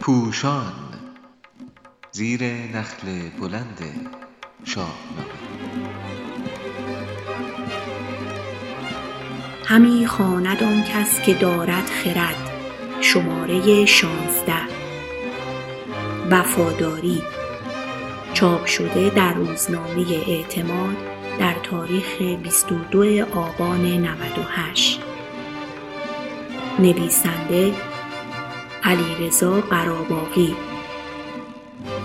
پوشان زیر نخل بلند شاهنامه همی خواند آن کس که دارد خرد شماره شانزده. وفاداری چاپ شده در روزنامه اعتماد در تاریخ 22 آبان 98 نویسنده علیرضا قراباغی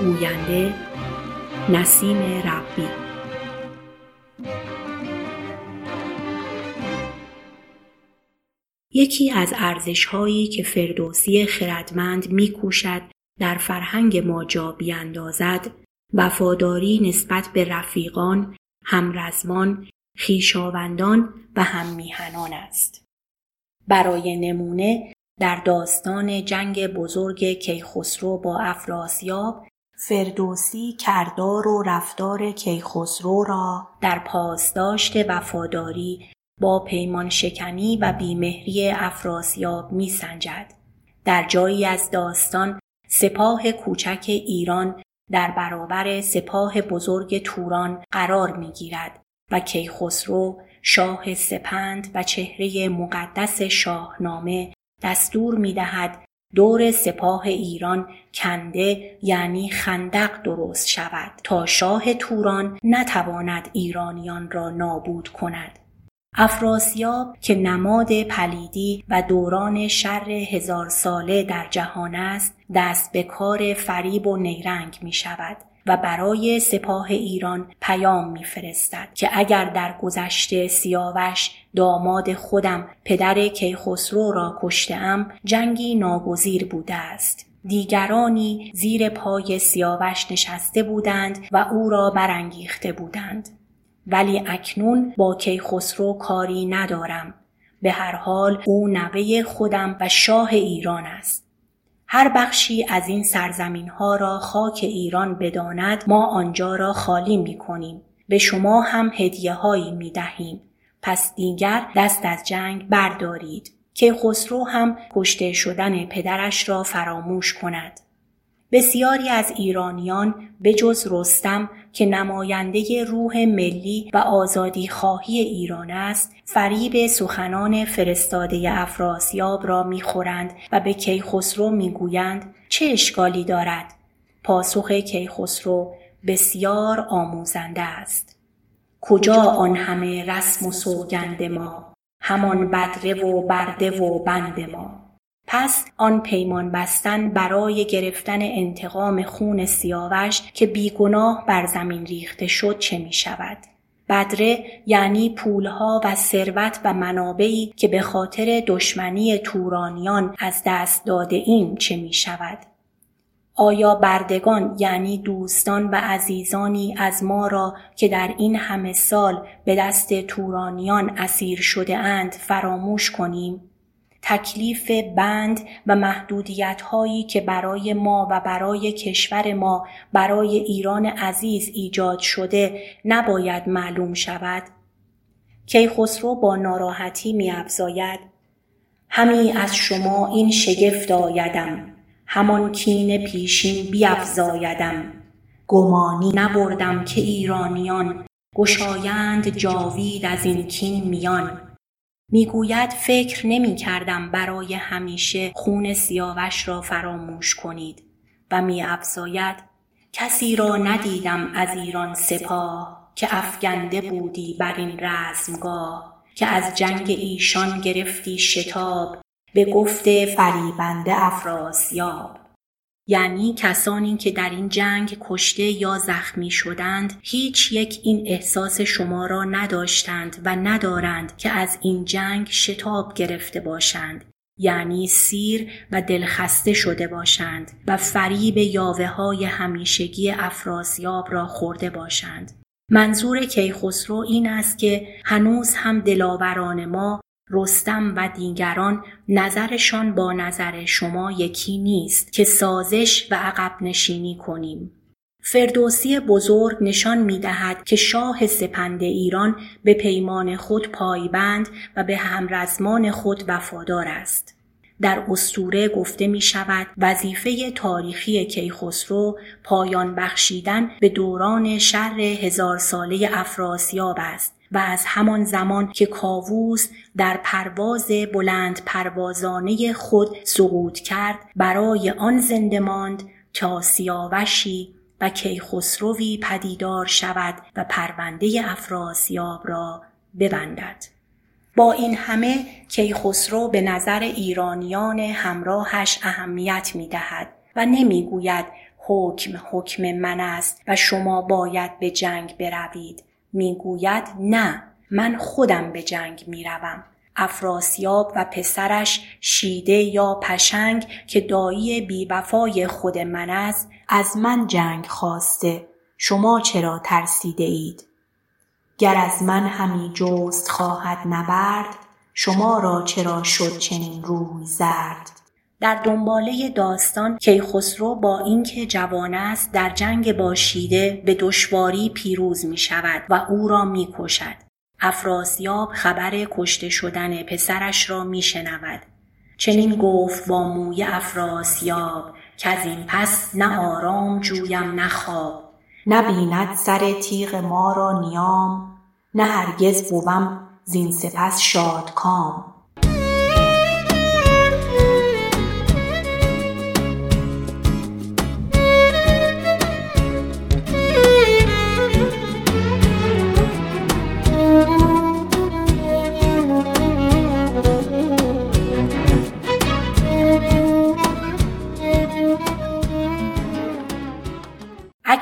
گوینده نسیم ربی یکی از ارزشهایی که فردوسی خردمند میکوشد در فرهنگ ما جا بیندازد وفاداری نسبت به رفیقان، همرزمان، خویشاوندان و هممیهنان است. برای نمونه در داستان جنگ بزرگ کیخسرو با افراسیاب فردوسی کردار و رفتار کیخسرو را در پاسداشت وفاداری با پیمان شکنی و بیمهری افراسیاب می سنجد. در جایی از داستان سپاه کوچک ایران در برابر سپاه بزرگ توران قرار می گیرد و کیخسرو شاه سپند و چهره مقدس شاهنامه دستور می دهد دور سپاه ایران کنده یعنی خندق درست شود تا شاه توران نتواند ایرانیان را نابود کند. افراسیاب که نماد پلیدی و دوران شر هزار ساله در جهان است دست به کار فریب و نیرنگ می شود و برای سپاه ایران پیام میفرستد که اگر در گذشته سیاوش داماد خودم پدر کیخسرو را کشتهام جنگی ناگزیر بوده است. دیگرانی زیر پای سیاوش نشسته بودند و او را برانگیخته بودند. ولی اکنون با کیخسرو کاری ندارم. به هر حال او نوه خودم و شاه ایران است. هر بخشی از این سرزمین ها را خاک ایران بداند ما آنجا را خالی می کنیم. به شما هم هدیه هایی می دهیم. پس دیگر دست از جنگ بردارید که خسرو هم کشته شدن پدرش را فراموش کند. بسیاری از ایرانیان به جز رستم که نماینده روح ملی و آزادی خواهی ایران است فریب سخنان فرستاده افراسیاب را می‌خورند و به کیخسرو می‌گویند چه اشکالی دارد؟ پاسخ کیخسرو بسیار آموزنده است. کجا آن همه رسم و سوگند ما؟ همان بدره و برده و بند ما. پس آن پیمان بستن برای گرفتن انتقام خون سیاوش که بیگناه بر زمین ریخته شد چه می شود؟ بدره یعنی پولها و ثروت و منابعی که به خاطر دشمنی تورانیان از دست داده این چه می شود؟ آیا بردگان یعنی دوستان و عزیزانی از ما را که در این همه سال به دست تورانیان اسیر شده اند فراموش کنیم؟ تکلیف بند و محدودیت هایی که برای ما و برای کشور ما برای ایران عزیز ایجاد شده نباید معلوم شود. کیخسرو با ناراحتی می افزاید همی از شما این شگفت آیدم همان کین پیشین بیفزایدم گمانی نبردم که ایرانیان گشایند جاوید از این کین میان. می‌گوید فکر نمی کردم برای همیشه خون سیاوش را فراموش کنید و می افزاید کسی را ندیدم از ایران سپاه که افگنده بودی بر این رزمگاه که از جنگ ایشان گرفتی شتاب به گفت فریبنده افراسیاب. یعنی کسانی که در این جنگ کشته یا زخمی شدند هیچ یک این احساس شما را نداشتند و ندارند که از این جنگ شتاب گرفته باشند یعنی سیر و دلخسته شده باشند و فریب یاوه های همیشگی افراسیاب را خورده باشند. منظور کیخسرو این است که هنوز هم دلاوران ما رستم و دیگران نظرشان با نظر شما یکی نیست که سازش و عقب نشینی کنیم. فردوسی بزرگ نشان می دهد که شاه سپند ایران به پیمان خود پایبند و به همرزمان خود وفادار است. در استوره گفته می شود وظیفه تاریخی کیخسرو پایان بخشیدن به دوران شر هزار ساله افراسیاب است و از همان زمان که کاووس در پرواز بلند پروازانه خود سقوط کرد برای آن زنده ماند تا سیاوشی و کیخسروی پدیدار شود و پرونده افراسیاب را ببندد. با این همه کیخسرو به نظر ایرانیان همراهش اهمیت می دهد و نمی گوید حکم حکم من است و شما باید به جنگ بروید. می‌گوید نه من خودم به جنگ می‌روم. افراسیاب و پسرش شیده یا پشنگ که دایی بیوفای خود من است از من جنگ خواسته. شما چرا ترسیده اید؟ گر از من همی جست خواهد نبرد شما را چرا شد چنین روی زرد؟ در دنباله داستان کیخسرو با اینکه جوان است در جنگ با شیده به دشواری پیروز می شود و او را می کشد. افراسیاب خبر کشته شدن پسرش را می شنود. چنین گفت با موی افراسیاب که از این پس نه آرام جویم نه خواب نبیند سر تیغ ما را نیام نه هرگز بوم زین سپس شادکام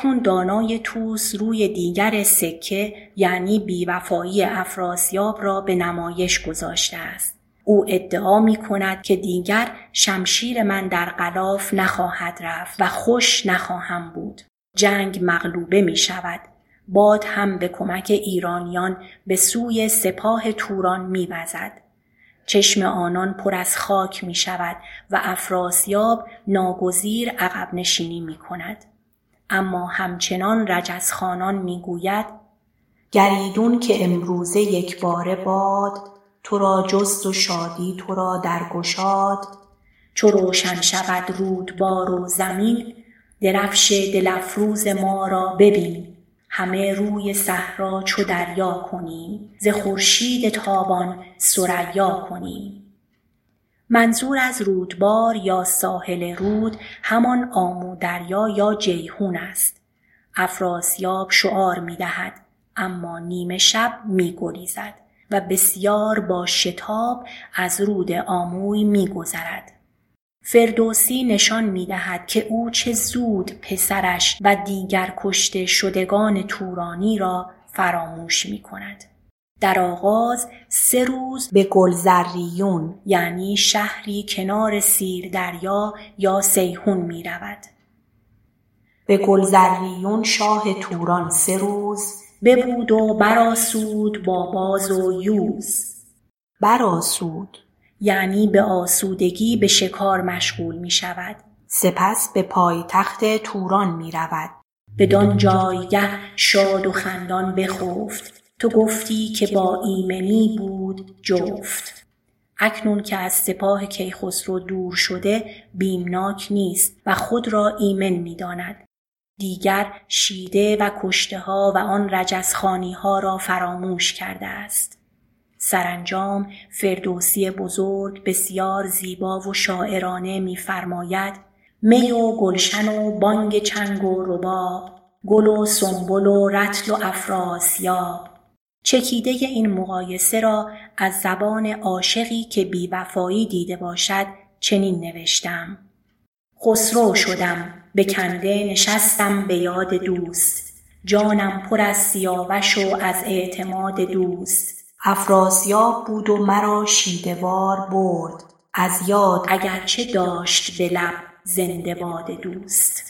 اکنون دانای توس روی دیگر سکه یعنی بیوفایی افراسیاب را به نمایش گذاشته است. او ادعا می کند که دیگر شمشیر من در قلاف نخواهد رفت و خوش نخواهم بود. جنگ مغلوبه می شود. باد هم به کمک ایرانیان به سوی سپاه توران می وزد. چشم آنان پر از خاک می شود و افراسیاب ناگزیر عقب نشینی می کند. اما همچنان رجزخانان می‌گوید گریدون که امروزه یک باره باد تو را جست و شادی تو را درگشاد. چو روشن شود رودبار و زمین درفش دلفروز ما را ببین. همه روی صحرا چو دریا کنیم ز خورشید تابان ثریا کنیم. منظور از رودبار یا ساحل رود همان آمو دریا یا جیهون است افراسیاب شعار می دهد اما نیمه شب می گریزد و بسیار با شتاب از رود آموی می گذرد. فردوسی نشان می دهد که او چه زود پسرش و دیگر کشته شدگان تورانی را فراموش می کند. در آغاز سه روز به گلزریون یعنی شهری کنار سیر دریا یا سیهون می رود. به گلزریون شاه توران سه روز ببود و براسود با باز و یوز. براسود یعنی به آسودگی به شکار مشغول می شود سپس به پایتخت توران می رود بدان جایگه شاد و خندان بخفت. تو گفتی که با ایمنی بود جفت. اکنون که از سپاه کیخسرو دور شده بیمناک نیست و خود را ایمن می‌داند. دیگر شیده و کشته ها و آن رجزخانی ها را فراموش کرده است. سرانجام فردوسی بزرگ بسیار زیبا و شاعرانه میفرماید می و گلشن و بانگ چنگ و رباب گل و سنبل و رتل و افراسیاب. چکیده این مقایسه را از زبان عاشقی که بیوفایی دیده باشد چنین نوشتم. خسرو شدم به کنده نشستم به یاد دوست. جانم پر از سیاوش و از اعتماد دوست. افراسیاب بود و مرا شیدوار برد. از یاد اگرچه داشت به لب زنده باد دوست.